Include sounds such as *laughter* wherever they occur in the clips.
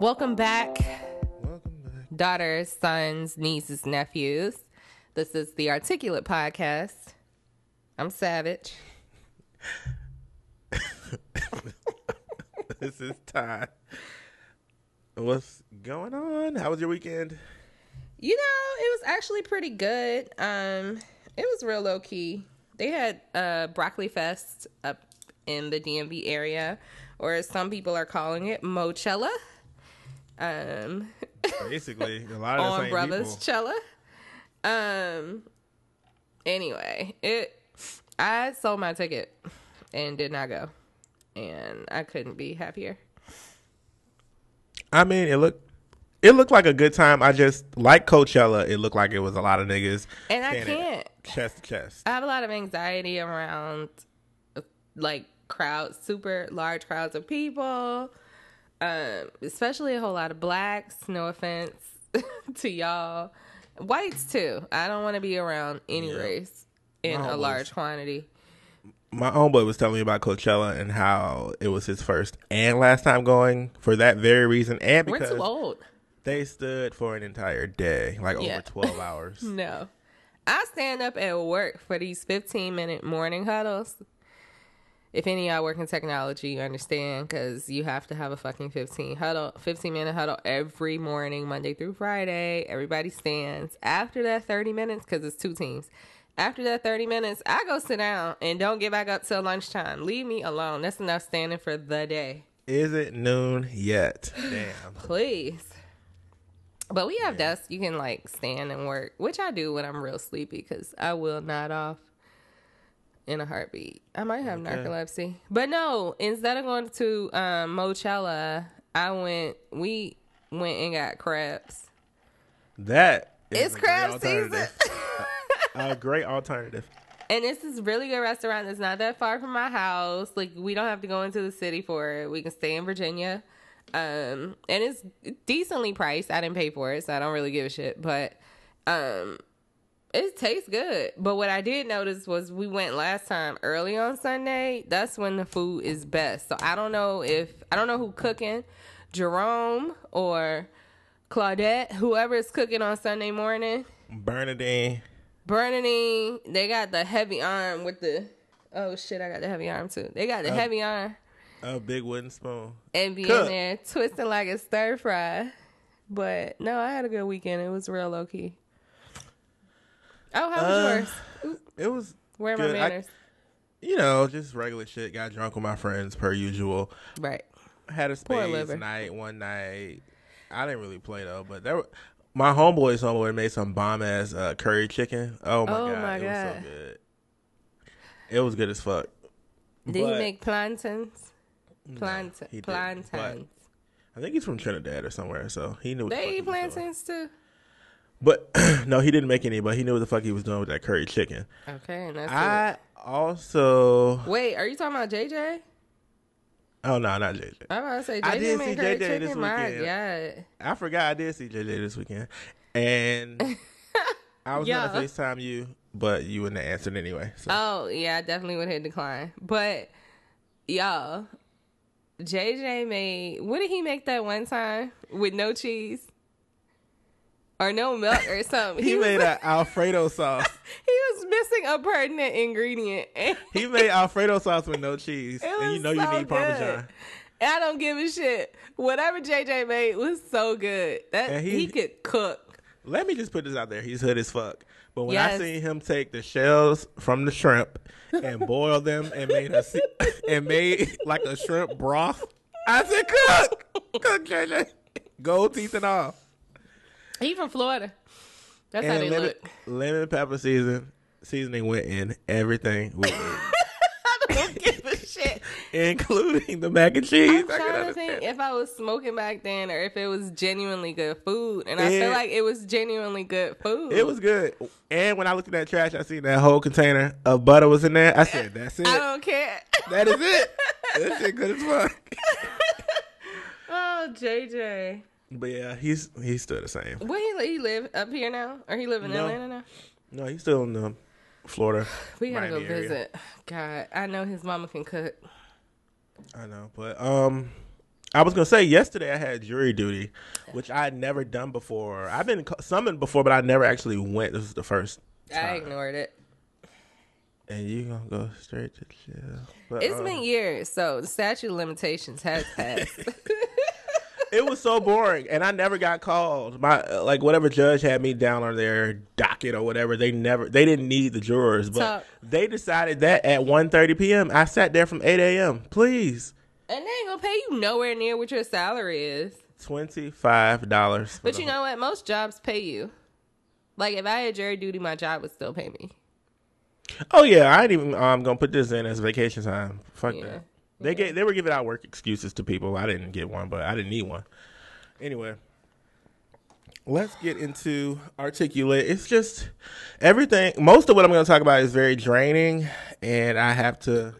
Welcome back, Welcome back. daughters, sons, nieces, nephews. This is the Articulate Podcast. I'm Savage. *laughs* this is Ty. What's going on? How was your weekend? You know, it was actually pretty good. Um, it was real low key. They had uh broccoli fest up in the DMV area, or as some people are calling it, Mochella. Um, Basically, a lot of *laughs* on same Brothers people. Chella. Um. Anyway, it. I sold my ticket and did not go, and I couldn't be happier. I mean, it looked it looked like a good time. I just like Coachella. It looked like it was a lot of niggas. And I can't. chest to chest. I have a lot of anxiety around like crowds, super large crowds of people, um, especially a whole lot of blacks. No offense *laughs* to y'all, whites too. I don't want to be around any Yeah. race in a large quantity. My homeboy was telling me about Coachella and how it was his first and last time going for that very reason, and because We're too old. they stood for an entire day, like Yeah. over twelve *laughs* hours. No. I stand up at work for these 15 minute morning huddles. If any of y'all work in technology, you understand because you have to have a fucking 15 huddle, 15 minute huddle every morning, Monday through Friday. Everybody stands. After that 30 minutes, because it's two teams. After that 30 minutes, I go sit down and don't get back up till lunchtime. Leave me alone. That's enough standing for the day. Is it noon yet? Damn. Please. But we have desks you can like stand and work, which I do when I'm real sleepy because I will nod off in a heartbeat. I might have Okay. narcolepsy. But no, instead of going to um, Mochella, I went, we went and got crabs. That is It's a crab season. alternative. *laughs* a great alternative. And this is really good restaurant that's not that far from my house. Like we don't have to go into the city for it. We can stay in Virginia. Um and it's decently priced. I didn't pay for it, so I don't really give a shit. But um it tastes good. But what I did notice was we went last time early on Sunday. That's when the food is best. So I don't know if I don't know who cooking, Jerome or Claudette, whoever is cooking on Sunday morning. Bernadine. Bernadine, they got the heavy arm with the. Oh shit! I got the heavy arm too. They got the Oh. heavy arm A big wooden spoon. and be Cook. in there twisting like a stir fry. But no, I had a good weekend. It was real low key. Oh, how was Uh, yours? It was, Where are my good. I- manners? you know, just regular shit. Got drunk with my friends per usual. right. Had a space night one night. I didn't really play though, but there were, my homeboy's homeboy made some bomb ass uh, curry chicken. Oh my Oh god, my it was so good. It was good as fuck. Did he make plantains? No, Plantain, he plantains. I think he's from Trinidad or somewhere, so he knew. What the fuck They he eat plantains too. But *clears throat* no, he didn't make any. But he knew what the fuck he was doing with that curry chicken. Okay, and that's I also. Wait, are you talking about JJ? Oh no, not JJ. I'm about to say JJ I did made see curry JJ this chicken. My weekend. God. I forgot I did see JJ this weekend, and *laughs* I was Yeah. gonna Facetime you, but you wouldn't have answered anyway. So. Oh yeah, I definitely would hit decline. But y'all, JJ made what did he make that one time with no cheese or no milk or something? he was- made an *laughs* Alfredo sauce. *laughs* he was missing a pertinent ingredient. *laughs* He made Alfredo sauce with no cheese, It and you know you so need Parmesan. good. I don't give a shit. Whatever JJ made was so good. That he, he- could cook. Let me just put this out there: he's hood as fuck. But when Yes. I seen him take the shells from the shrimp and boil them and made a and made like a shrimp broth, I said, "Cook, cook, JJ, gold teeth and all." He from Florida. That's how and they lemon, look. lemon pepper season seasoning went in everything we *laughs* ate, I don't give a shit. including the mac and cheese. I'm I trying to think if I was smoking back then or if it was genuinely good food. And I feel like it was genuinely good food. It was good. And when I looked at that trash, I seen that whole container of butter was in there. I said, *laughs* "That's it. I don't care. That is it. *laughs* that shit good as fuck." oh, JJ. But yeah, he's he's still the same. Where he, he live up here now? Or he live in No. Atlanta now? No, he's still in um, Florida. *sighs* We gotta go Miami area. visit. God, I know his mama can cook. I know, but um, I was gonna say yesterday I had jury duty, which I had never done before. I've been summoned before, but I never actually went. This is the first. I ignored it. And you gonna go straight to jail? But, It's uh, been years, so the statute of limitations has passed. *laughs* it was so boring, and I never got called. My like whatever judge had me down on their docket or whatever. They never they didn't need the jurors, but Talk. they decided that at 1.30 p.m. I sat there from eight a.m. Please, and they ain't gonna pay you nowhere near what your salary is. twenty five dollars. But you know what? Most jobs pay you. Like if I had jury duty, my job would still pay me. Oh yeah, I ain't even. I'm gonna put this in as vacation time. Fuck Yeah. that. They gave, they were giving out work excuses to people. I didn't get one, but I didn't need one. Anyway, let's get into articulate. It's just everything. Most of what I'm going to talk about is very draining, and I have to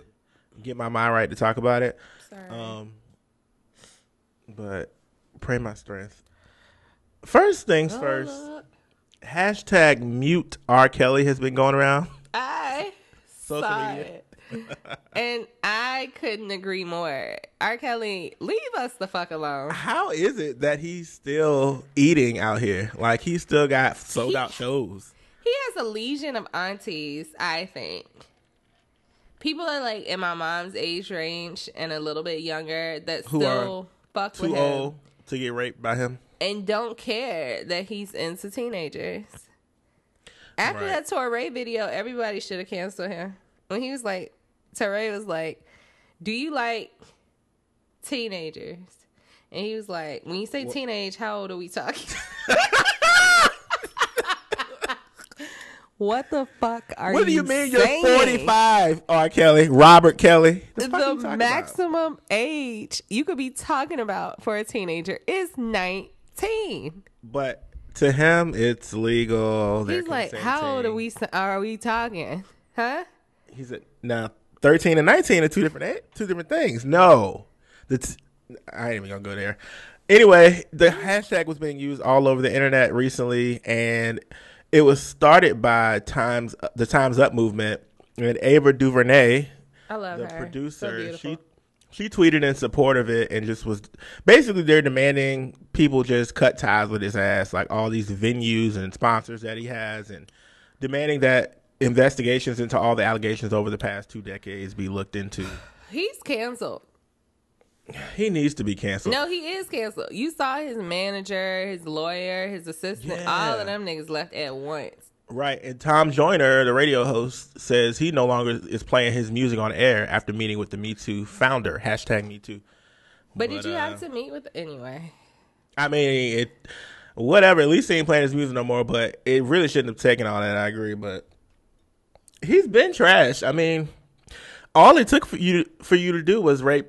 get my mind right to talk about it. Sorry. Um, but pray my strength. First things first. Hashtag mute R Kelly has been going around. I Social saw media. it. *laughs* and I couldn't agree more. R. Kelly, leave us the fuck alone. How is it that he's still eating out here? Like he's still got sold out shows. He has a legion of aunties, I think. People are like in my mom's age range and a little bit younger that Who still fuck with Too him old to get raped by him. and don't care that he's into teenagers. After Right. that Touré video, everybody should have canceled him. When he was like, Touré was like, "Do you like teenagers?" And he was like, "When you say teenage, how old are we talking?" *laughs* what the fuck are you What do you you mean saying? you're 45, R. Kelly? Robert Kelly. The, The talking about? maximum age you could be talking about for a teenager is 19. But to him, it's legal. He's like, how old are we? Are we talking? Huh? He's a, now 13 and 19 are two different eh, two different things. No, the t- I ain't even gonna go there. Anyway, the hashtag was being used all over the internet recently, and it was started by Times the Times Up movement and Ava DuVernay, I love the her. So producer. beautiful. she she tweeted in support of it and just was basically they're demanding people just cut ties with his ass, like all these venues and sponsors that he has, and demanding that investigations into all the allegations over the past two decades be looked into. He's canceled. He needs to be canceled. No, he is canceled. You saw his manager, his lawyer, his assistant. All of them niggas left at once. Right. And Tom Joyner, the radio host, says he no longer is playing his music on air after meeting with the Me Too founder. Hashtag Me Too. But, did you uh, have to meet with anyway? I mean, it, whatever. At least he ain't playing his music no more. But it really shouldn't have taken all that. I agree. But he's been trash. I mean, all it took for you for you to do was rape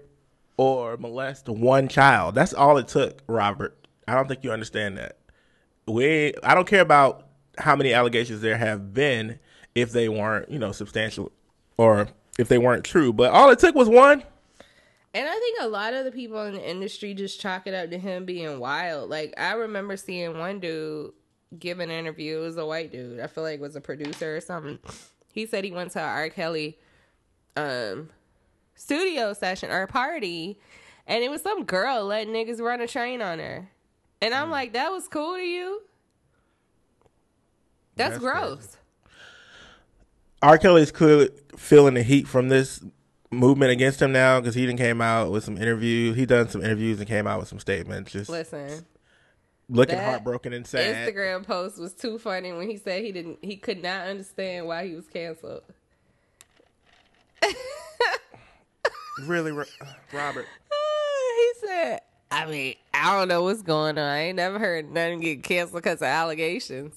or molest one child. That's all it took, Robert. I don't think you understand that. We. I don't care about how many allegations there have been if they weren't, you know, substantial or if they weren't true. But all it took was one. And I think a lot of the people in the industry just chalk it up to him being wild. Like I remember seeing one dude give an interview. It was a white dude. I feel like was a producer or something. He said he went to a R. Kelly um studio session or party and it was some girl letting niggas run a train on her. And Mm. I'm like, that was cool to you? That's, That's gross. R. Kelly's clearly feeling the heat from this movement against him now because he didn't came out with some interviews. He done some interviews and came out with some statements, just Listen. Looking that heartbroken and sad. Instagram post was too funny when he said he didn't he could not understand why he was canceled. *laughs* Really, Ro- Robert. he said, I mean, I don't know what's going on. I ain't never heard nothing get canceled because of allegations.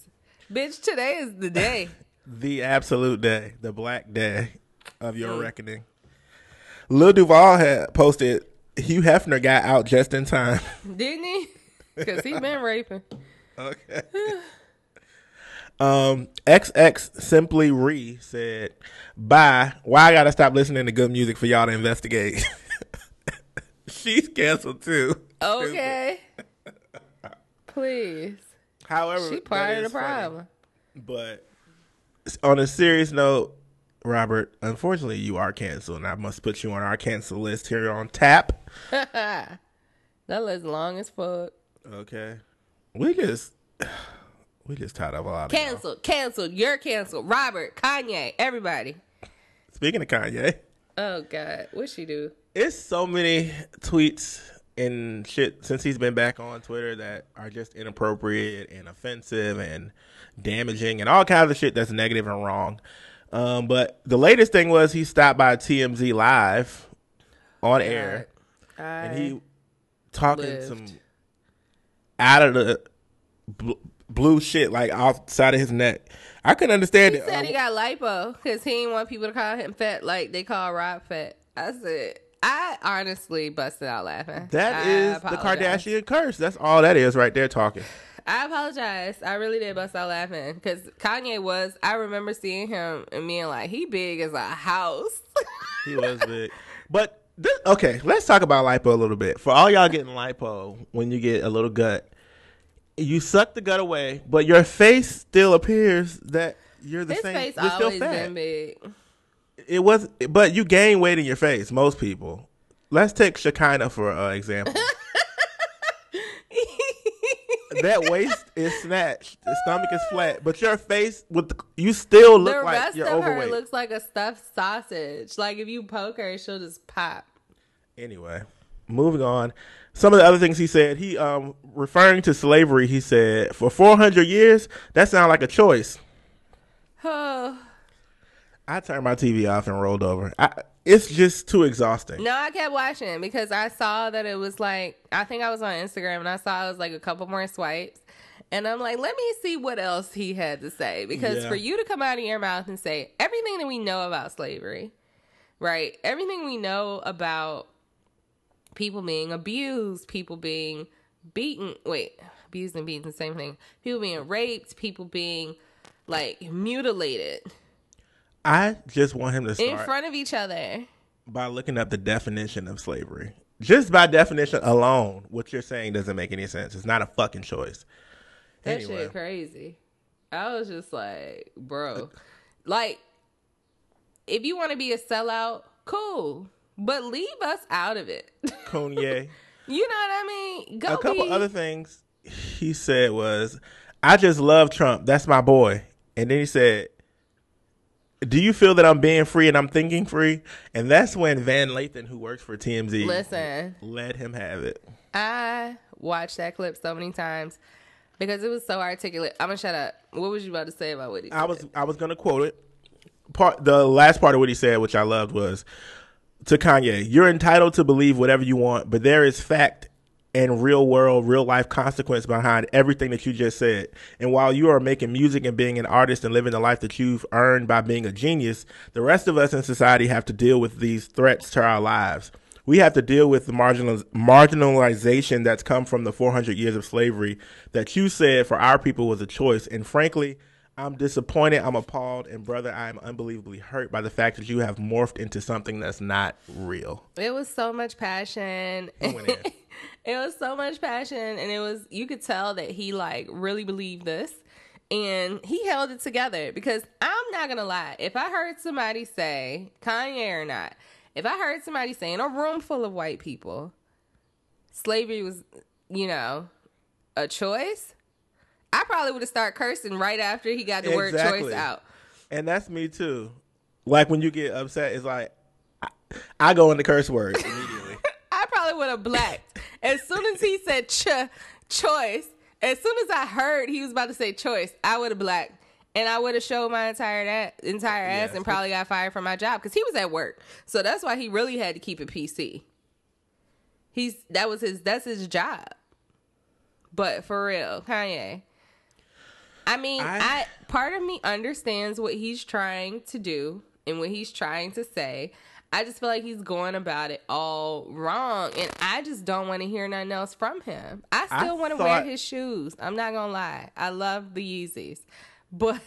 Bitch, today is the day. *laughs* The absolute day, the black day of your Mm. reckoning. Lil Duval had posted Hugh Hefner got out just in time. Didn't he? *laughs* Because he been raping. Okay. *sighs* um, XX Simply Re said, "Bye. Why I gotta stop listening to good music for y'all to investigate?" *laughs* She's canceled too. Okay. *laughs* Please. However, She part of the is funny. problem. But on a serious note, Robert, unfortunately, you are canceled, and I must put you on our cancel list here on tap. That list long as fuck. Okay. We just *sighs* we just tied up a lot of y'all. Canceled, canceled. You're canceled. Robert, Kanye, everybody. Speaking of Kanye, Oh God, what she do? it's so many tweets and shit since he's been back on Twitter that are just inappropriate and offensive and damaging and all kinds of shit that's negative and wrong. Um, but the latest thing was he stopped by TMZ live on air I, and he talking lived. some out of the bl- blue shit like outside of his neck. I couldn't understand he it. said Uh, he got lipo because he didn't want people to call him fat like they call Rob fat. I said, I honestly busted out laughing. that I is the. Kardashian curse. That's all that is right there talking. I apologize. I really did bust out laughing because Kanye was. I remember seeing him and being like, he big as a house. He was big. But this, okay, let's talk about lipo a little bit. For all y'all getting lipo, when you get a little gut, you suck the gut away, but your face still appears that you're the His same. face you're still fat. It was, but you gain weight in your face. Most people. Let's take Shekinah for uh, example. That waist is snatched, the stomach is flat, but your face with the, you still look the like rest you're of her overweight. looks like a stuffed sausage. Like if you poke her, she'll just pop. Anyway, moving on. Some of the other things he said, he um referring to slavery, he said, for 400 years, that sounds like a choice. *sighs* Oh. I turned my TV off and rolled over. I, it's just too exhausting. No, I kept watching because I saw that it was like I think I was on Instagram and I saw it was like a couple more swipes. And I'm like, let me see what else he had to say. Because Yeah. for you to come out of your mouth and say everything that we know about slavery, right? Everything we know about people being abused, people being beaten. Wait, abused and beaten, the same thing. People being raped, people being like mutilated I just want him to start in front of each other. by looking up the definition of slavery. Just by definition alone, what you're saying doesn't make any sense. It's not a fucking choice. That Anyway. shit crazy. I was just like, bro, uh, like, if you want to be a sellout, cool, but leave us out of it. *laughs* Kanye. you know what I mean? Go a couple be- other things he said was, "I just love Trump. That's my boy." And then he said, "Do you feel that I'm being free and I'm thinking free?" And that's when Van Lathan, who works for TMZ, Listen, let him have it. I watched that clip so many times because it was so articulate. I'm gonna shut up. What was you about to say about what he said? I was I was gonna quote it. Part the last part of what he said, which I loved, was to Kanye: "You're entitled to believe whatever you want, but there is fact and real world, real life consequence behind everything that you just said. And while you are making music and being an artist and living the life that you've earned by being a genius, the rest of us in society have to deal with these threats to our lives." We have to deal with the marginal, marginalization that's come from the 400 years of slavery that you said for our people was a choice. And frankly, I'm disappointed. I'm appalled. And brother, I am unbelievably hurt by the fact that you have morphed into something that's not real. It was so much passion. He went in. *laughs* it was so much passion and it was you could tell that he like really believed this and he held it together because I'm not gonna lie. If I heard somebody say, Kanye or not, if I heard somebody say in a room full of white people, slavery was, you know, a choice, I probably would have started cursing right after he got the word choice out. And that's me too. Like when you get upset, it's like, I, I go into curse words immediately. *laughs* I probably would have blacked. As soon as he said ch choice, as soon as I heard he was about to say choice, I would have blacked. And I would have showed my entire that entire ass Yes. and probably got fired from my job because he was at work. So that's why he really had to keep it PC. He's that was his that's his job. But for real, Kanye. I mean, I- I part of me understands what he's trying to do and what he's trying to say. I just feel like he's going about it all wrong, and I just don't want to hear nothing else from him. I still want to wear his shoes. I'm not gonna lie. I love the Yeezys, *laughs* but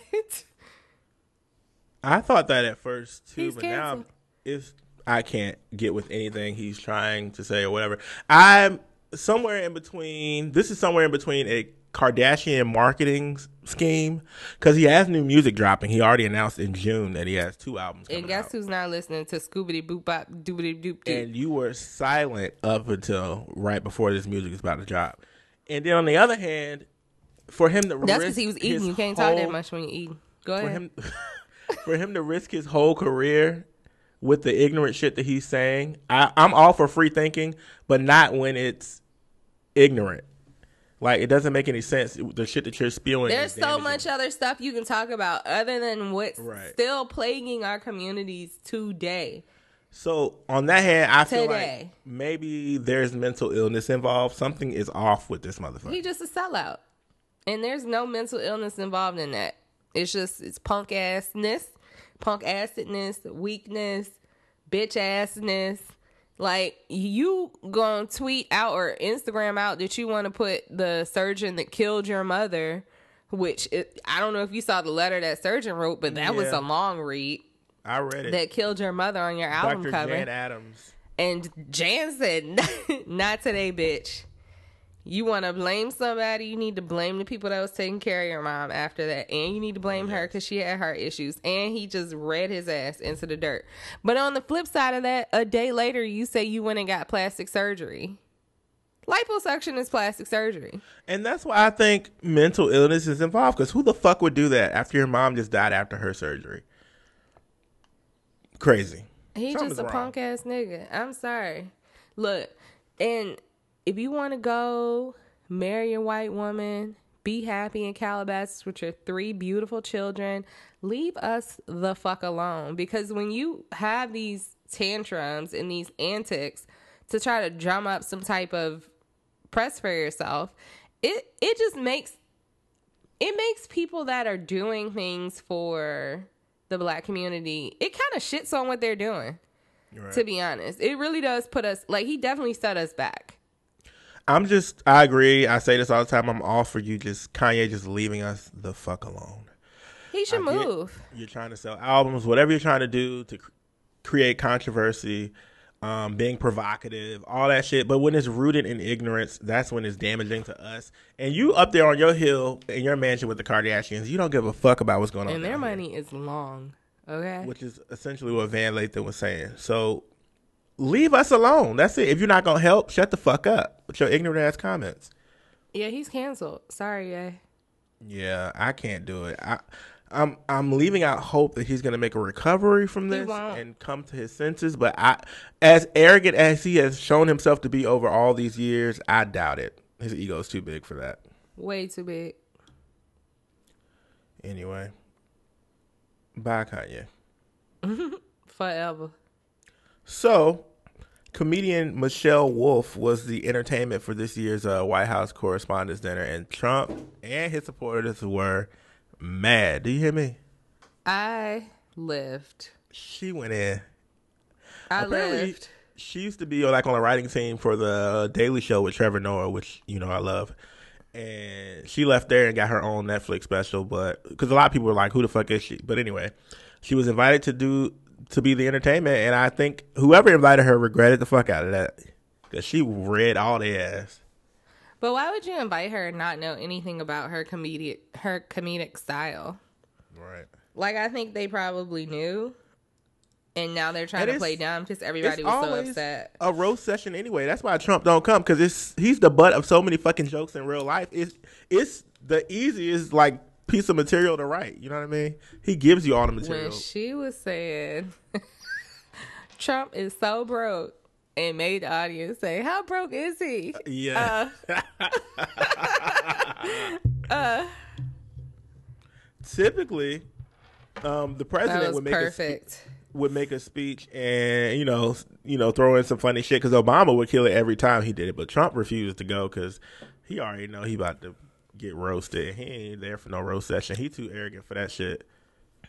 I thought that at first too, but now canceled. it's I can't get with anything he's trying to say or whatever. I'm somewhere in between. This is somewhere in between a Kardashian marketing scheme because he has new music dropping. He already announced in June that he has two albums. And guess out. who's not listening to Scoobity Boop Bop Doobity Doop and you were silent up until right before this music is about to drop. And then on the other hand, for him to That's because he was eating. You can't talk that much when you eat. Go For ahead. him, *laughs* for him to risk his whole career with the ignorant shit that he's saying, I, I'm all for free thinking, but not when it's ignorant. Like it doesn't make any sense. The shit that you're spewing. There's so much other stuff you can talk about other than what's Right. still plaguing our communities today. So on that hand, I feel like maybe there's mental illness involved. Something is off with this motherfucker. He just a sellout. And there's no mental illness involved in that. It's just it's punk assness, punk acidness, weakness, bitch assness. Like you gonna tweet out or Instagram out that you want to put the surgeon that killed your mother, which it, I don't know if you saw the letter that surgeon wrote, but that was a long read I read it. that killed your mother on your album Dr. cover. Jan Adams. And Jan said, *laughs* "Not today, bitch. You want to blame somebody? You need to blame the people that was taking care of your mom after that, and you need to blame her because she had heart issues." And he just read his ass into the dirt. But on the flip side of that, a day later, you say you went and got plastic surgery. Liposuction is plastic surgery. And that's why I think mental illness is involved. Because who the fuck would do that after your mom just died after her surgery? Crazy. He Something's just a wrong. punk ass nigga. I'm sorry. Look, and if you want to go marry a white woman, be happy in Calabasas with your three beautiful children, leave us the fuck alone. Because when you have these tantrums and these antics to try to drum up some type of press for yourself, it it just makes it makes people that are doing things for the black community, it kind of shits on what they're doing. Right. To be honest, it really does put us like he definitely set us back. I'm just, I agree. I say this all the time. I'm all for you just, Kanye just leaving us the fuck alone. He should I move. You're trying to sell albums, whatever you're trying to do to cr- create controversy, um, being provocative, all that shit. But when it's rooted in ignorance, that's when it's damaging to us. And you up there on your hill in your mansion with the Kardashians, you don't give a fuck about what's going on. And their down money is long. Okay. which is essentially what Van Lathan was saying. So leave us alone. That's it. If you're not gonna help, shut the fuck up with your ignorant ass comments. Yeah, he's canceled. Sorry, yeah. Yeah, I can't do it. I, I'm I'm leaving out hope that he's gonna make a recovery from this and come to his senses. But I, as arrogant as he has shown himself to be over all these years, I doubt it. His ego's too big for that. Way too big. Anyway, bye Kanye. *laughs* Forever. So, comedian Michelle Wolf was the entertainment for this year's uh, White House Correspondents' Dinner, and Trump and his supporters were mad. Do you hear me? I lived. She went in. I Apparently, lived. She used to be like on the writing team for the Daily Show with Trevor Noah, which you know I love. And she left there and got her own Netflix special, but because a lot of people were like, "Who the fuck is she?" But anyway, she was invited to do to be the entertainment, and I think whoever invited her regretted the fuck out of that because she read all their ass. But why would you invite her and not know anything about her comedic her comedic style? Right. Like I think they probably knew. And now they're trying And to play dumb because everybody was so upset. a roast session anyway. That's why Trump don't come because it's he's the butt of so many fucking jokes in real life. It's it's the easiest like piece of material to write. You know what I mean? He gives you all the material. when she was saying *laughs* Trump is so broke and made the audience say, How broke is he? yeah. *laughs* Uh, Typically, um, the president would make a spe- would make a speech and you know you know throw in some funny shit because Obama would kill it every time he did it, but Trump refused to go because he already know he about to get roasted. He ain't there for no roast session. He too arrogant for that shit.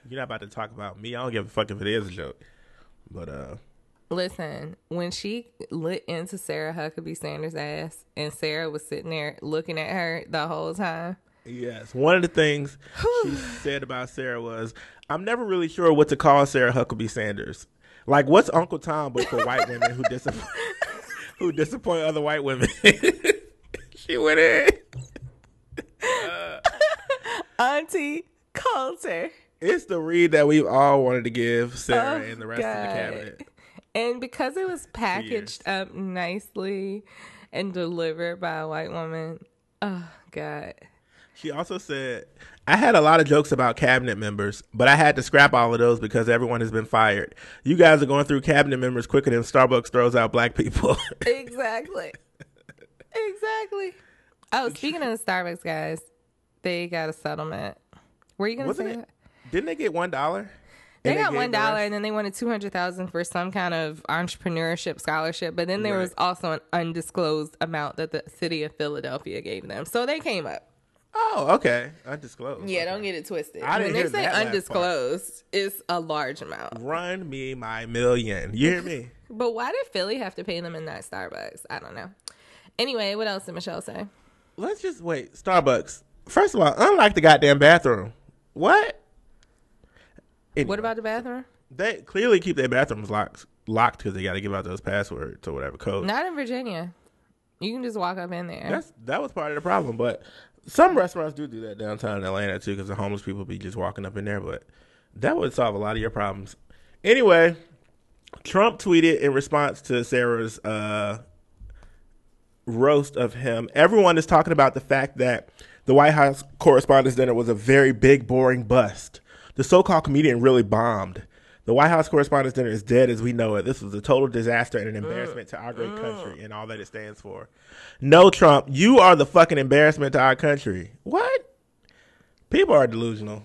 You're not about to talk about me. I don't give a fuck if it is a joke. But uh, Listen, when she lit into Sarah Huckabee Sanders' ass and Sarah was sitting there looking at her the whole time. yes, one of the things she said about Sarah was, "I'm never really sure what to call Sarah Huckabee Sanders. Like, what's Uncle Tom but for white women who disappoint *laughs* who disappoint other white women?" *laughs* she went in. Auntie Coulter. It's the read that we've all wanted to give Sarah Oh, and the rest of the cabinet. And because it was packaged up nicely and delivered by a white woman, oh God. She also said, I had a lot of jokes about cabinet members, but I had to scrap all of those because everyone has been fired. You guys are going through cabinet members quicker than Starbucks throws out black people. *laughs* Exactly. exactly. Oh, speaking of the Starbucks guys, they got a settlement. Were you gonna Wasn't say it? that? Didn't they get one dollar? They got one dollar, and then they wanted two hundred thousand for some kind of entrepreneurship scholarship. But then there Right. was also an undisclosed amount that the city of Philadelphia gave them, so they came up. Oh, okay. Undisclosed. Yeah, don't get it twisted. I when they say that undisclosed, it's a large amount. Run me my million. You hear me? *laughs* But why did Philly have to pay them and not Starbucks? I don't know. Anyway, what else did Michelle say? Let's just wait. Starbucks. First of all, unlike the goddamn bathroom. What? Anyway, What about the bathroom? they clearly keep their bathrooms locked locked because they got to give out those passwords or whatever code. Not in Virginia. You can just walk up in there. That's that was part of the problem, but some restaurants do do that downtown in Atlanta too, because the homeless people be just walking up in there. But that would solve a lot of your problems. Anyway, Trump tweeted in response to Sarah's uh, roast of him. Everyone is talking about the fact that the White House Correspondents' Dinner was a very big, boring bust. The so-called comedian really bombed. The White House Correspondents' Dinner is dead as we know it. This was a total disaster and an embarrassment to our great country and all that it stands for. No, Trump, you are the fucking embarrassment to our country. What? People are delusional.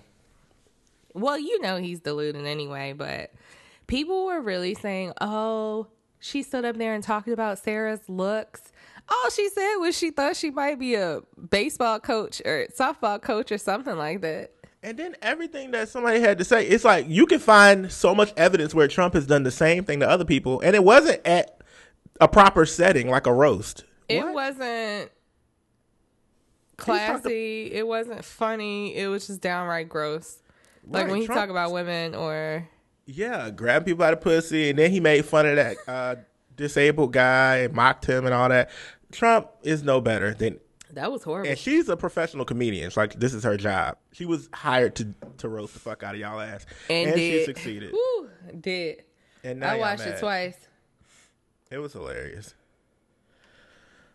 Well, you know he's deluded anyway, but people were really saying, "Oh, she stood up there and talked about Sarah's looks." All she said was she thought she might be a baseball coach or softball coach or something like that. And then everything that somebody had to say, it's like you can find so much evidence where Trump has done the same thing to other people, and it wasn't at a proper setting like a roast. It What? wasn't classy. It wasn't funny. It was just downright gross. Like Right, when he Trump- talk about women or Yeah, grab people by the pussy, and then he made fun of that uh, disabled guy and mocked him and all that. Trump is no better than, that was horrible. and she's a professional comedian. It's like this is her job. She was hired to to roast the fuck out of y'all ass, And, and, she succeeded. Woo, did. And now I watched it twice. It was hilarious.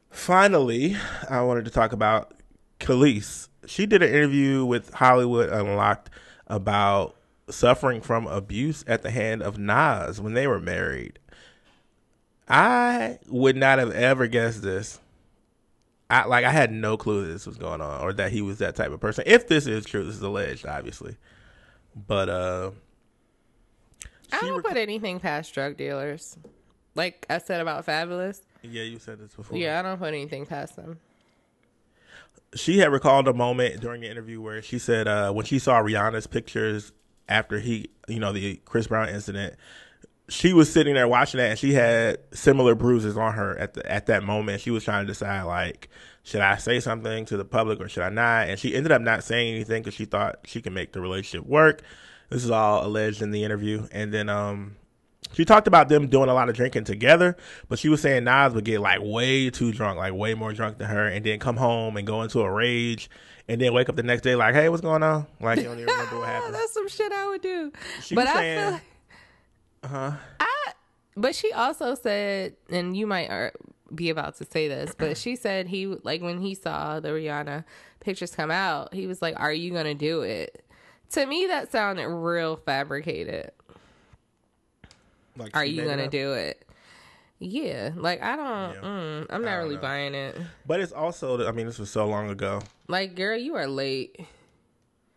Finally, I wanted to talk about Kelis. She did an interview with Hollywood Unlocked about suffering from abuse at the hand of Nas when they were married. I would not have ever guessed this. I like I had no clue this was going on or that he was that type of person. If this is true, this is alleged, obviously. But uh I don't rec- put anything past drug dealers. Like I said about Fabolous. yeah, you said this before. Yeah, I don't put anything past them. she had recalled a moment during the interview where she said uh, when she saw Rihanna's pictures after he, you know, the Chris Brown incident, she was sitting there watching that and she had similar bruises on her at the at that moment. She was trying to decide like, should I say something to the public or should I not? And she ended up not saying anything because she thought she can make the relationship work. This is all alleged in the interview, and then um. She talked about them doing a lot of drinking together, but she was saying Nas would get like way too drunk, like way more drunk than her, and then come home and go into a rage, and then wake up the next day like, "Hey, what's going on?" Like you don't even remember what *laughs* happened. That's some shit I would do. She but was I saying- feel like Huh? I. But she also said, and you might be about to say this, but she said he like when he saw the Rihanna pictures come out, he was like, "Are you gonna do it?" To me, that sounded real fabricated. Like, Are you gonna up? do it? Yeah, like I don't. Yeah. Mm, I'm not don't really know. buying it. But it's also, I mean, this was so long ago. Like, girl, you are late.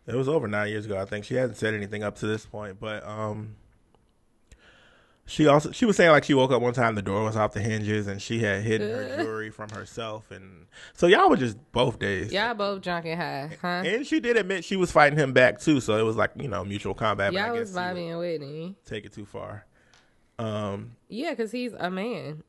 It was over nine years ago. I think she hasn't said anything up to this point, but um, she also she was saying like she woke up one time the door was off the hinges and she had hidden her jewelry from herself, and so y'all were just both days. Y'all both drunk and high, huh? And she did admit she was fighting him back too, so it was like you know mutual combat. Y'all was Bobby and Whitney. take it too far. Um, Yeah, because he's a man.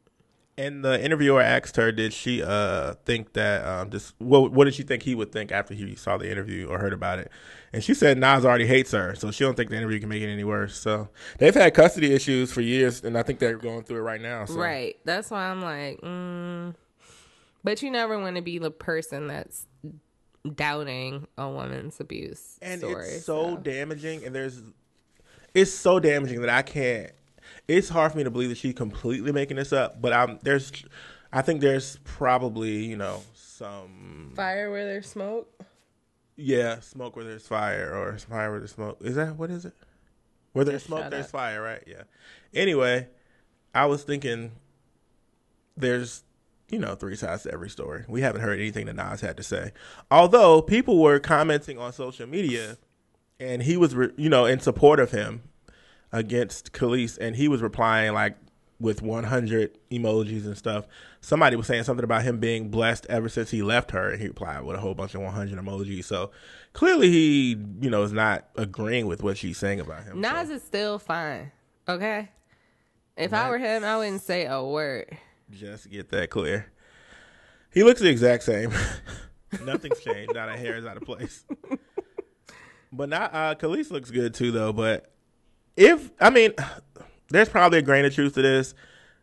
And the interviewer asked her, did she uh think that um just what what did she think he would think after he saw the interview or heard about it? And she said Nas already hates her, so she don't think the interview can make it any worse. So they've had custody issues for years, and I think they're going through it right now. So. Right. That's why I'm like, mm. but you never want to be the person that's doubting a woman's abuse and story. it's so, damaging and there's it's so damaging that i can't it's hard for me to believe that she's completely making this up but i'm there's i think there's probably you know some fire where there's smoke. yeah smoke where there's fire or fire where there's smoke. Is that what is it? Where there's Just smoke there's up. fire right? Yeah. Anyway i was thinking there's you know three sides to every story. We haven't heard anything that nas had to say. Although people were commenting on social media and he was, re- you know, in support of him against Kelis, and he was replying like with 100 emojis and stuff. Somebody was saying something about him being blessed ever since he left her, and he replied with a whole bunch of 100 emojis. So clearly, he, you know, is not agreeing with what she's saying about him. Nas So is still fine. Okay. If I were him, I wouldn't say a word. just get that clear, he looks the exact same. *laughs* Nothing's changed. Not a hair is out of place. *laughs* But not uh Kelis looks good too though, but if I mean there's probably a grain of truth to this.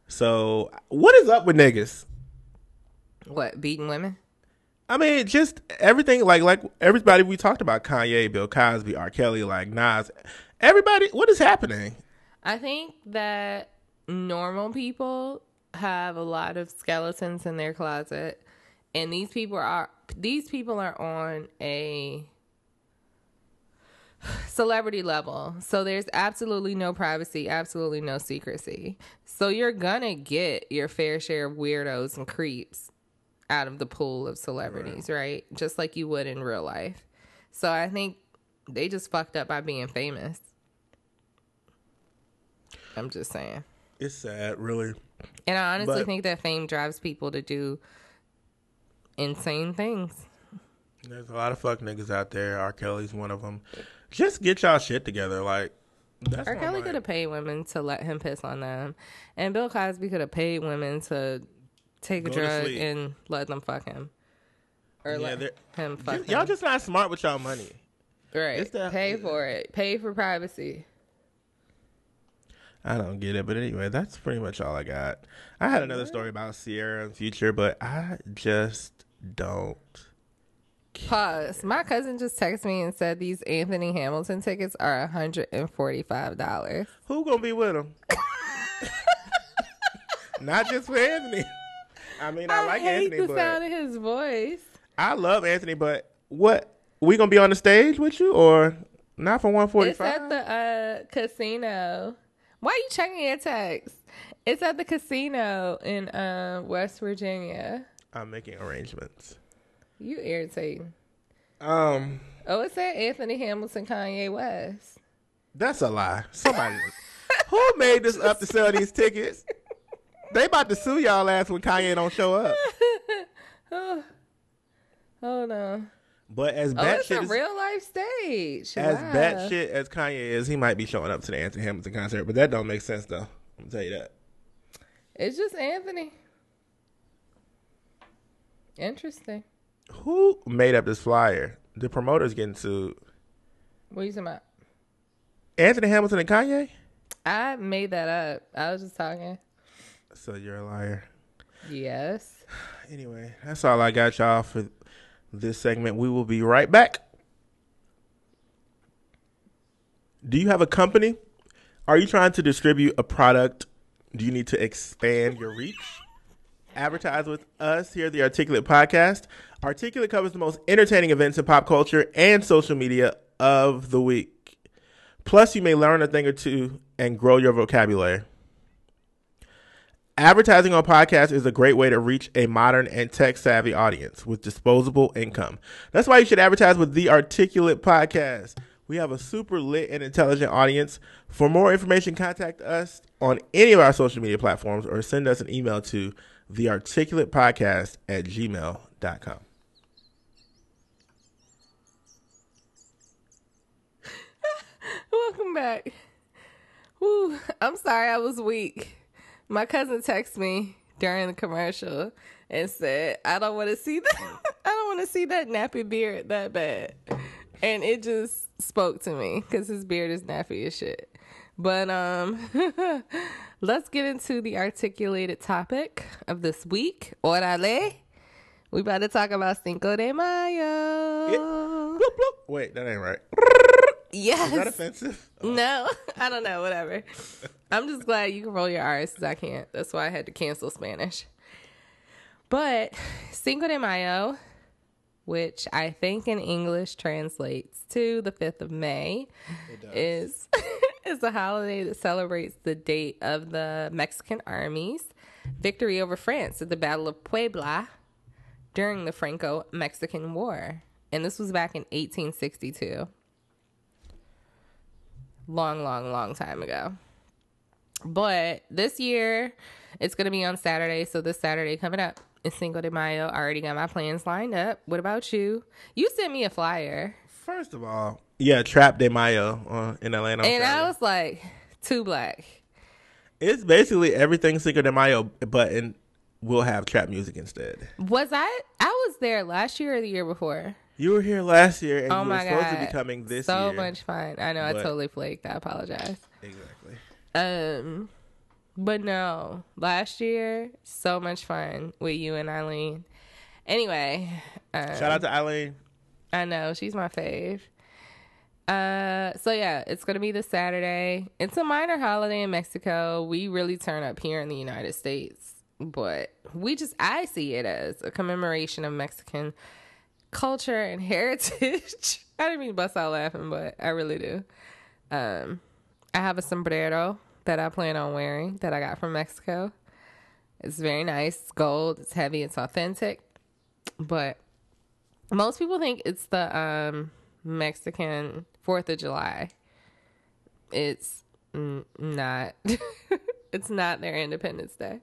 So what is up with niggas? What beating women? I mean, just everything like like everybody we talked about Kanye, Bill Cosby, R. Kelly, like Nas. Everybody what is happening? I think that normal people have a lot of skeletons in their closet, and these people are these people are on a celebrity level. So there's absolutely no privacy, absolutely no secrecy. So you're gonna get your fair share of weirdos and creeps out of the pool of celebrities, right? Just like you would in real life. So I think they just fucked up by being famous. I'm just saying. It's sad, really. And I honestly But- think that fame drives people to do insane things. There's a lot of fuck niggas out there. R. Kelly's one of them. Just get y'all shit together. Like that's R. Kelly could have paid women to let him piss on them, and Bill Cosby could have paid women to take a Go to drug sleep. and let them fuck him, or Yeah, let they're- him fuck him. y'all just not smart with y'all money. right. it's that- pay for it. Pay for privacy. I don't get it, but anyway, that's pretty much all I got. I had another story about Ciara and Future, but I just don't. Pause. My cousin just texted me and said these Anthony Hamilton tickets are hundred and forty-five dollars. Who gonna be with him? *laughs* Not just for Anthony. I mean, I, like hate Anthony, the but sound of his voice. I love Anthony. But what we gonna be on the stage with you or not for one forty five? It's at the uh, casino. Why are you checking your text? It's at the casino in uh, West Virginia. I'm making arrangements. You irritating. Um, Oh, it said Anthony Hamilton, Kanye West. that's a lie. Somebody who made this up to sell these tickets. They about to sue y'all ass when Kanye don't show up. *sighs* Oh no. But as Oh, bad it's shit a as, real life stage. as Wow. bad shit as Kanye is, he might be showing up to the Anthony Hamilton concert. But that don't make sense though. I'm gonna tell you that. It's just Anthony. Interesting. Who made up this flyer? The promoters getting sued. What are you talking about? Anthony Hamilton and Kanye. I made that up. I was just talking. So you're a liar. Yes. *sighs* Anyway, that's all I got y'all for this segment. We will be right back. Do you have a company? Are you trying to distribute a product? Do you need to expand your reach? Advertise with us here at the Articulate Podcast. Articulate covers the most entertaining events in pop culture and social media of the week. Plus, you may learn a thing or two and grow your vocabulary. Advertising on podcasts is a great way to reach a modern and tech savvy audience with disposable income. That's why you should advertise with the Articulate Podcast. We have a super lit and intelligent audience. For more information, contact us on any of our social media platforms or send us an email to thearticulatepodcast at gmail.com. Welcome back. Woo, I'm sorry I was weak. My cousin texted me during the commercial and said, I don't want to see that. *laughs* I don't want to see that nappy beard that bad. And it just spoke to me because his beard is nappy as shit. But um, *laughs* let's get into the articulated topic of this week. Orale. We about to talk about Cinco de Mayo. Mayo. Bloop, bloop. Wait, that ain't right. *laughs* Yes. Is that offensive? Oh, *laughs* No, *laughs* I don't know. Whatever. I'm just glad you can roll your R's because I can't. That's why I had to cancel Spanish. But Cinco de Mayo, which I think in English translates to the 5th of May, is *laughs* is a holiday that celebrates the date of the Mexican army's victory over France at the Battle of Puebla during the Franco-Mexican War. And this was back in 1862 long, long, long time ago. But this year, it's going to be on Saturday. So this Saturday coming up is Cinco de Mayo. I already got my plans lined up. What about you? You sent me a flyer, First of all, yeah, Trap de Mayo uh, in Atlanta. and I Saturday. was like, too black. It's basically everything Cinco de Mayo, but in, we'll have trap music instead. Was I? I was there last year or the year before. You were here last year, and Oh you were supposed god! to be coming this so year. So much fun. I know. I totally flaked. I apologize. Exactly. Um, but no, last year so much fun with you and Eileen. Anyway, um, Shout out to Eileen. I know she's my fave. Uh, so yeah, it's gonna be this Saturday. It's a minor holiday in Mexico. We really turn up here in the United States, but we just I see it as a commemoration of Mexican culture and heritage. *laughs* I didn't mean to bust out laughing, but I really do. Um, I have a sombrero that I plan on wearing that I got from Mexico. It's very nice. It's gold. It's heavy. It's authentic. But most people think it's the um, Mexican Fourth of July. It's mm, not. *laughs* it's not their Independence Day.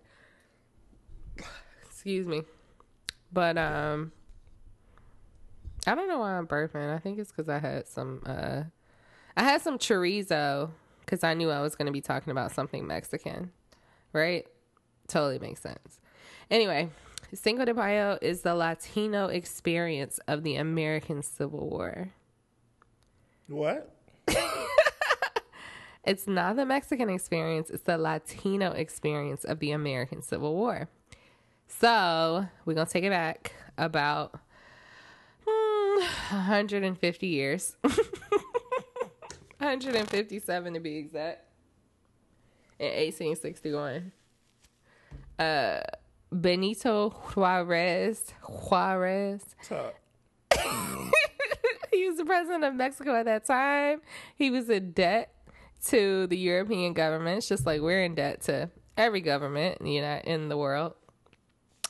*sighs* Excuse me, but um, I don't know why I'm burping. I think it's because I had some. Uh, I had some chorizo because I knew I was going to be talking about something Mexican, right? Totally makes sense. Anyway, Cinco de Mayo is the Latino experience of the American Civil War. What? *laughs* It's not the Mexican experience, it's the Latino experience of the American Civil War. So, we're going to take it back about 150 years. *laughs* 157 to be exact. In 1861. Uh, Benito Juarez, Juarez *laughs* he was the president of Mexico at that time. He was in debt to the European governments, just like we're in debt to every government, you know, in the world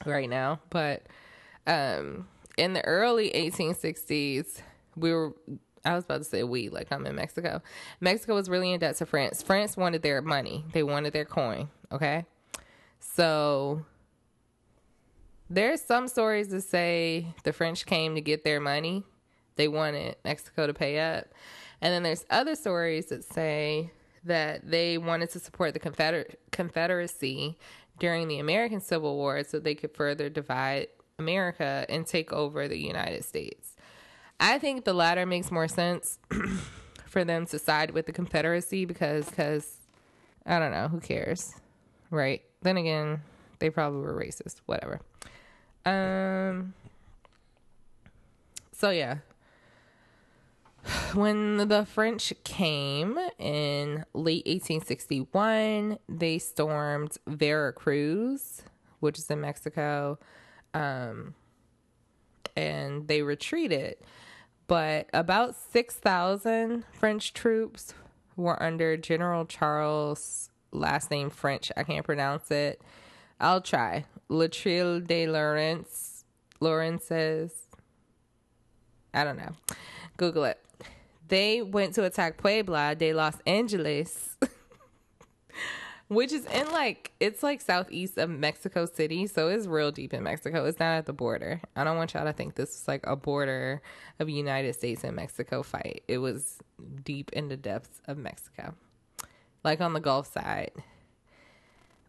right now. But um, in the early 1860s, we were. I was about to say we, like I'm in Mexico. Mexico was really in debt to France. France wanted their money. They wanted their coin. Okay, so there's some stories that say the French came to get their money. They wanted Mexico to pay up. And then there's other stories that say that they wanted to support the Confeder- Confederacy during the American Civil War so they could further divide America and take over the United States. I think the latter makes more sense *clears throat* for them to side with the Confederacy because cause, I don't know, who cares? Right? Then again, they probably were racist, whatever. Um so yeah. When the French came in late 1861, they stormed Veracruz, which is in Mexico, um, and they retreated. But about 6,000 French troops were under General Charles, last name French, I can't pronounce it. I'll try. Latrille de Lawrence, Lawrence's, I don't know. Google it. They went to attack Puebla de Los Angeles, *laughs* which is in like it's like southeast of Mexico City, so it's real deep in Mexico. It's not at the border. I don't want y'all to think this is like a border of United States and Mexico fight. It was deep in the depths of Mexico, like on the Gulf side.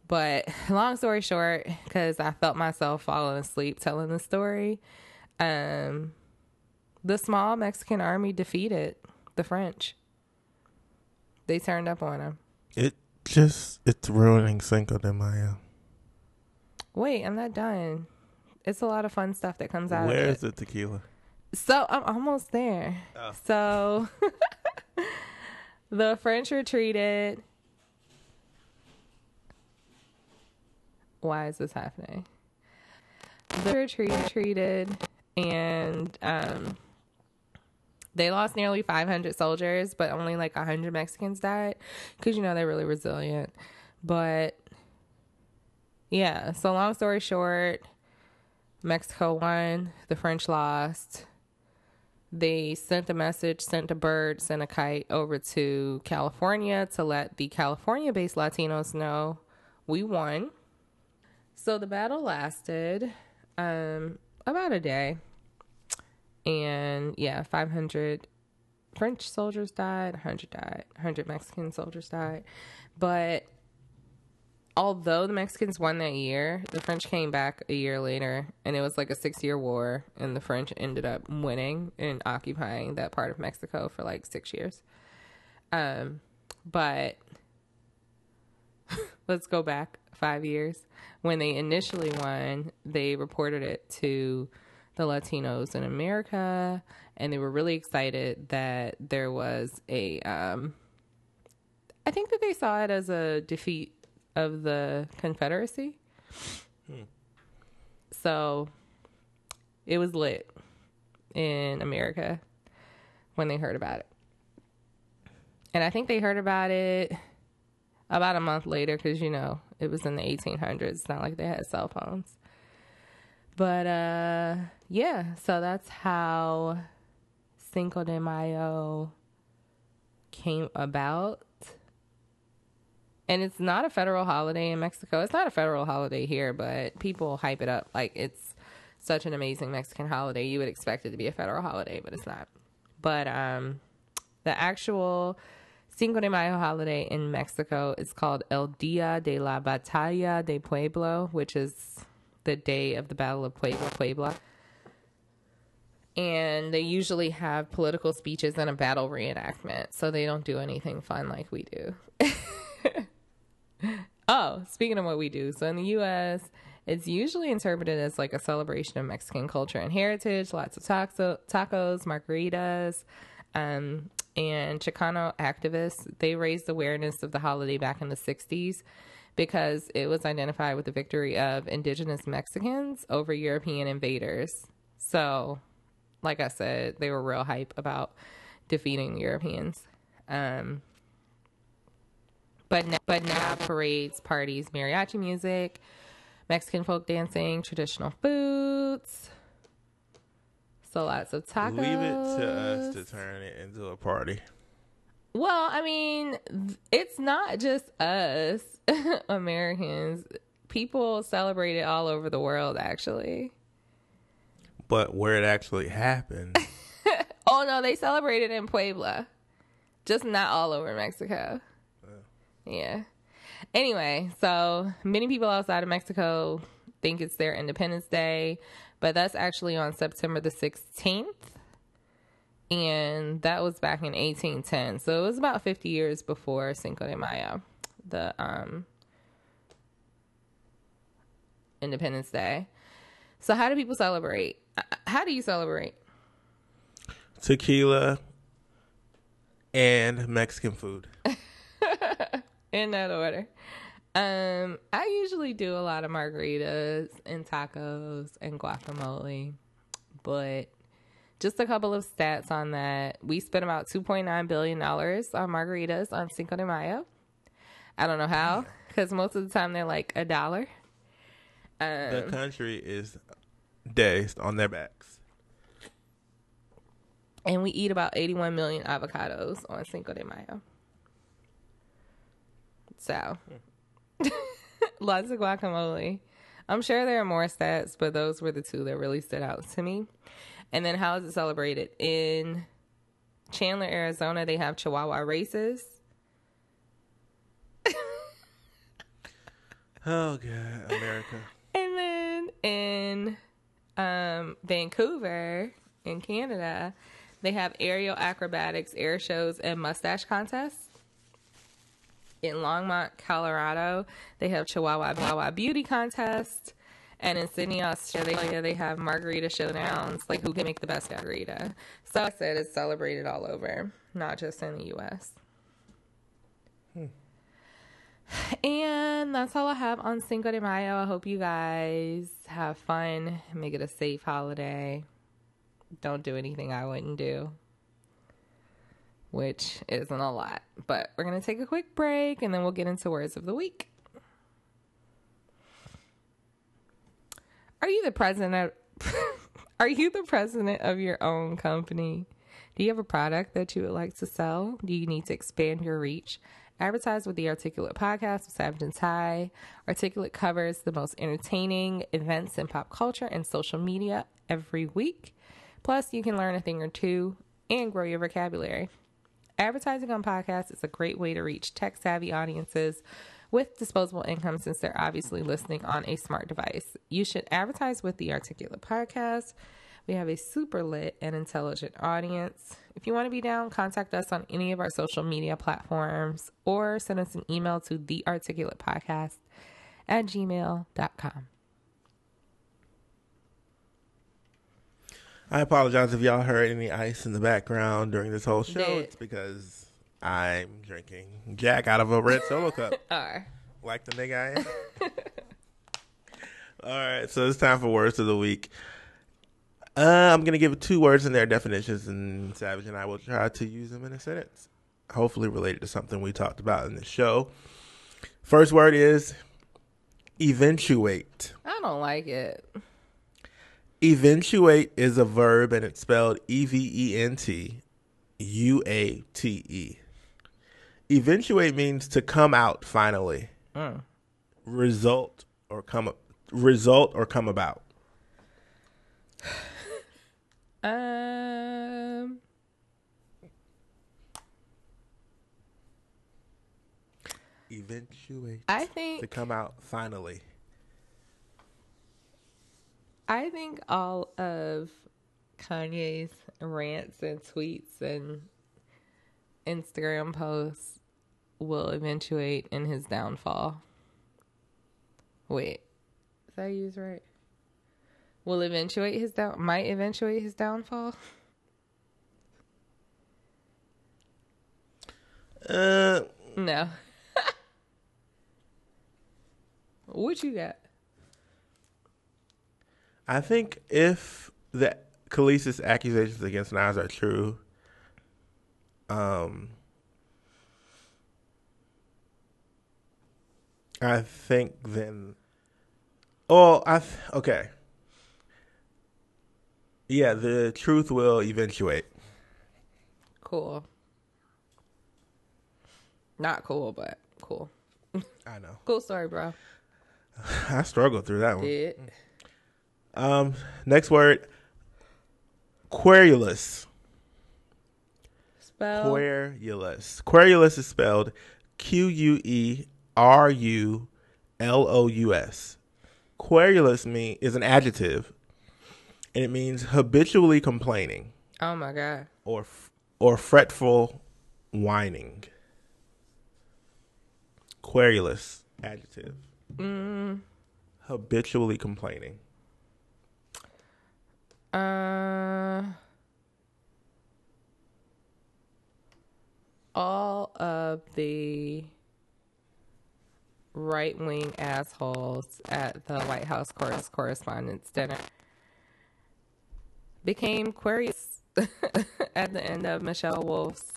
But long story short, because I felt myself falling asleep telling the story, um, the small Mexican army defeated the French. They turned up on them. It just it's ruining Cinco de Mayo. Wait, I'm not done. It's a lot of fun stuff that comes out of Where's the tequila? So I'm almost there. Oh. So *laughs* the French retreated. Why is this happening? The retreat retreated and um they lost nearly 500 soldiers, but only like 100 Mexicans died because you know they're really resilient. But yeah, so long story short, Mexico won, the French lost. They sent a message, sent a bird, sent a kite over to California to let the California based Latinos know we won. So the battle lasted um, about a day. And yeah, 500 French soldiers died, 100 died, 100 Mexican soldiers died. But although the Mexicans won that year, the French came back a year later and it was like a six year war. And the French ended up winning and occupying that part of Mexico for like six years. Um, but *laughs* let's go back five years. When they initially won, they reported it to the Latinos in America, and they were really excited that there was a. Um, I think that they saw it as a defeat of the Confederacy. So it was lit in America when they heard about it. And I think they heard about it about a month later because, you know, it was in the 1800s. It's not like they had cell phones. But uh yeah, so that's how Cinco de Mayo came about. And it's not a federal holiday in Mexico. It's not a federal holiday here, but people hype it up like it's such an amazing Mexican holiday. You would expect it to be a federal holiday, but it's not. But um the actual Cinco de Mayo holiday in Mexico is called El Dia de la Batalla de Pueblo, which is the day of the Battle of Puebla. Puebla. And they usually have political speeches and a battle reenactment, so they don't do anything fun like we do. *laughs* oh, speaking of what we do, so in the U.S., it's usually interpreted as like a celebration of Mexican culture and heritage. Lots of taco- tacos, margaritas, um, and Chicano activists. They raised awareness of the holiday back in the '60s because it was identified with the victory of indigenous Mexicans over European invaders. So, like I said, they were real hype about defeating the Europeans. Um, but now, but now parades, parties, mariachi music, Mexican folk dancing, traditional foods. So lots of tacos. Leave it to us to turn it into a party. Well, I mean, it's not just us *laughs* Americans. People celebrate it all over the world, actually. But where it actually happened, *laughs* Oh no, they celebrate it in Puebla, just not all over Mexico. Yeah. Anyway, so many people outside of Mexico think it's their Independence Day, but that's actually on September the 16th. And that was back in 1810. So it was about 50 years before Cinco de Mayo, the um, Independence Day. So, how do people celebrate? How do you celebrate? tequila and Mexican food. *laughs* in that order. Um, I usually do a lot of margaritas and tacos and guacamole, but just a couple of stats on that. We spent about two point nine billion dollars on margaritas on Cinco de Mayo. I don't know how, *laughs* because most of the time they're like a dollar. The Um, country is dazed on their backs. and we eat about eighty one million avocados on Cinco de Mayo. So, *laughs* lots of guacamole. I'm sure there are more stats, but those were the two that really stood out to me. And then, how is it celebrated? In Chandler, Arizona, they have Chihuahua races. *laughs* Oh god, America. And then in um, Vancouver, in Canada, they have aerial acrobatics, air shows, and mustache contests. In Longmont, Colorado, they have Chihuahua Chihuahua beauty contest. And in Sydney, Australia, they have margarita showdowns, like who can make the best margarita. So I said it's celebrated all over, not just in the U.S. Hmm. And that's all I have on Cinco de Mayo. I hope you guys have fun, make it a safe holiday. Don't do anything I wouldn't do, which isn't a lot. But we're going to take a quick break and then we'll get into words of the week. Are you the president? Of, *laughs* are you the president of your own company? Do you have a product that you would like to sell? Do you need to expand your reach? Advertise with the Articulate podcast with Savage and Ty. Articulate covers the most entertaining events in pop culture and social media every week. Plus, you can learn a thing or two and grow your vocabulary. Advertising on podcasts is a great way to reach tech savvy audiences with disposable income since they're obviously listening on a smart device. You should advertise with the Articulate podcast. We have a super lit and intelligent audience. If you want to be down, contact us on any of our social media platforms or send us an email to thearticulatepodcast at gmail.com. I apologize if y'all heard any ice in the background during this whole show. It's because I'm drinking Jack out of a red solo cup. *laughs* Are. like the nigga I am. *laughs* All right, so it's time for words of the week. Uh, I'm gonna give two words and their definitions, and Savage and I will try to use them in a sentence, hopefully related to something we talked about in the show. First word is eventuate. I don't like it. Eventuate is a verb, and it's spelled E V E N T U A T E. Eventuate means to come out finally, result or come result or come about. *sighs* Um, Eventuate I think to come out finally. I think all of Kanye's rants and tweets and Instagram posts will eventuate in his downfall. Wait, is that used right? Will eventuate his down might eventuate his downfall. Uh, No. *laughs* what you got? I think if the Kelis's accusations against Nas are true, um, I think then. Oh, I th- okay. Yeah, the truth will eventuate. Cool. Not cool, but cool. I know. Cool story, bro. *laughs* I struggled through that one. Did. Um, next word, querulous. Spell. Querulous. Querulous is spelled Q U E R U L O U S. Querulous mean is an adjective, and it means habitually complaining Oh my god. or or fretful whining. Querulous adjective. Habitually complaining. Uh, all of the right wing assholes at the White House Cor- Correspondents' Dinner became queries *laughs* at the end of Michelle Wolf's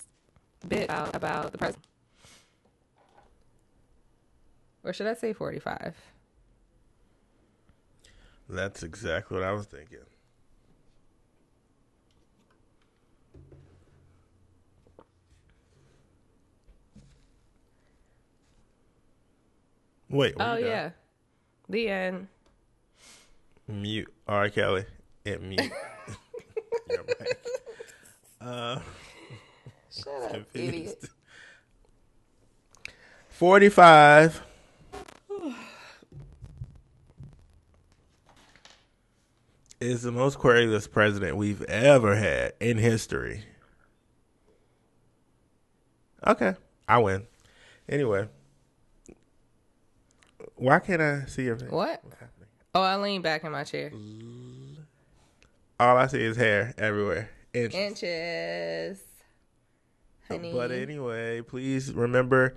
bit about, about the president. Or should I say 45? That's exactly what I was thinking. Wait. Oh, yeah. The end. Mute. All right, Kelly. Hit mute. *laughs* You're back. Uh, Shut up, idiot. 45. is the most querulous president we've ever had in history. Okay, I win. Anyway, why can't I see your face? What? Oh, I lean back in my chair. All I see is hair everywhere. Inches. Inches. Honey. But anyway, please remember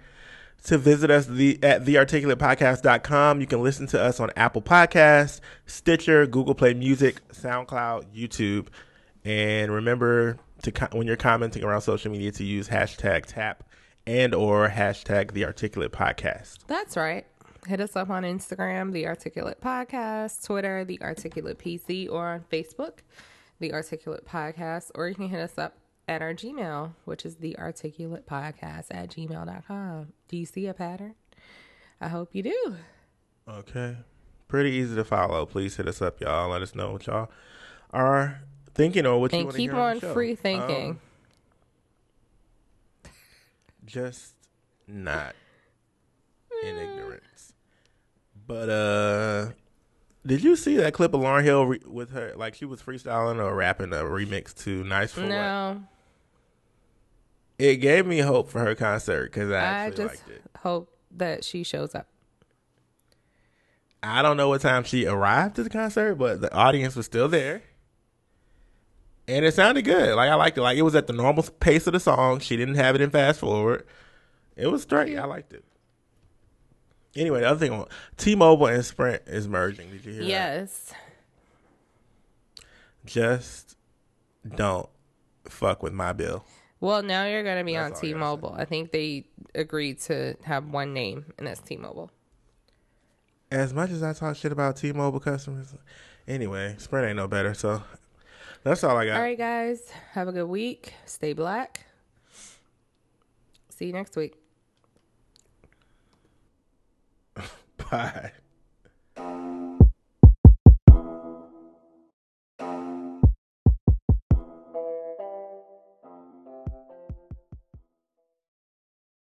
to visit us the at thearticulatepodcast.com. You can listen to us on Apple Podcasts, Stitcher, Google Play Music, SoundCloud, YouTube. And remember to when you're commenting around social media to use hashtag tap and or hashtag the articulate podcast. That's right. Hit us up on Instagram, The Articulate Podcast, Twitter, The Articulate PC, or on Facebook, The Articulate Podcast, or you can hit us up at our Gmail, which is The Articulate Podcast at gmail.com. Do you see a pattern? I hope you do. Okay. Pretty easy to follow. Please hit us up, y'all. Let us know what y'all are thinking or what you And want to keep hear on show. free thinking. Um, just not in *laughs* ignorance. But uh did you see that clip of Lauryn Hill re- with her like she was freestyling or rapping a remix to Nice for What? no, It gave me hope for her concert cuz I I just liked it. hope that she shows up. I don't know what time she arrived to the concert, but the audience was still there. And it sounded good. Like I liked it. Like it was at the normal pace of the song. She didn't have it in fast forward. It was straight. I liked it. Anyway, the other thing T-Mobile and Sprint is merging. Did you hear that? Yes. Just don't fuck with my bill. Well, now you're going to be That's on all I gotta T-Mobile. I think they agreed to have one name, and that's T-Mobile. As much as I talk shit about T-Mobile customers, anyway, Sprint ain't no better. So that's all I got. All right, guys. Have a good week. Stay black. See you next week. *laughs* Bye.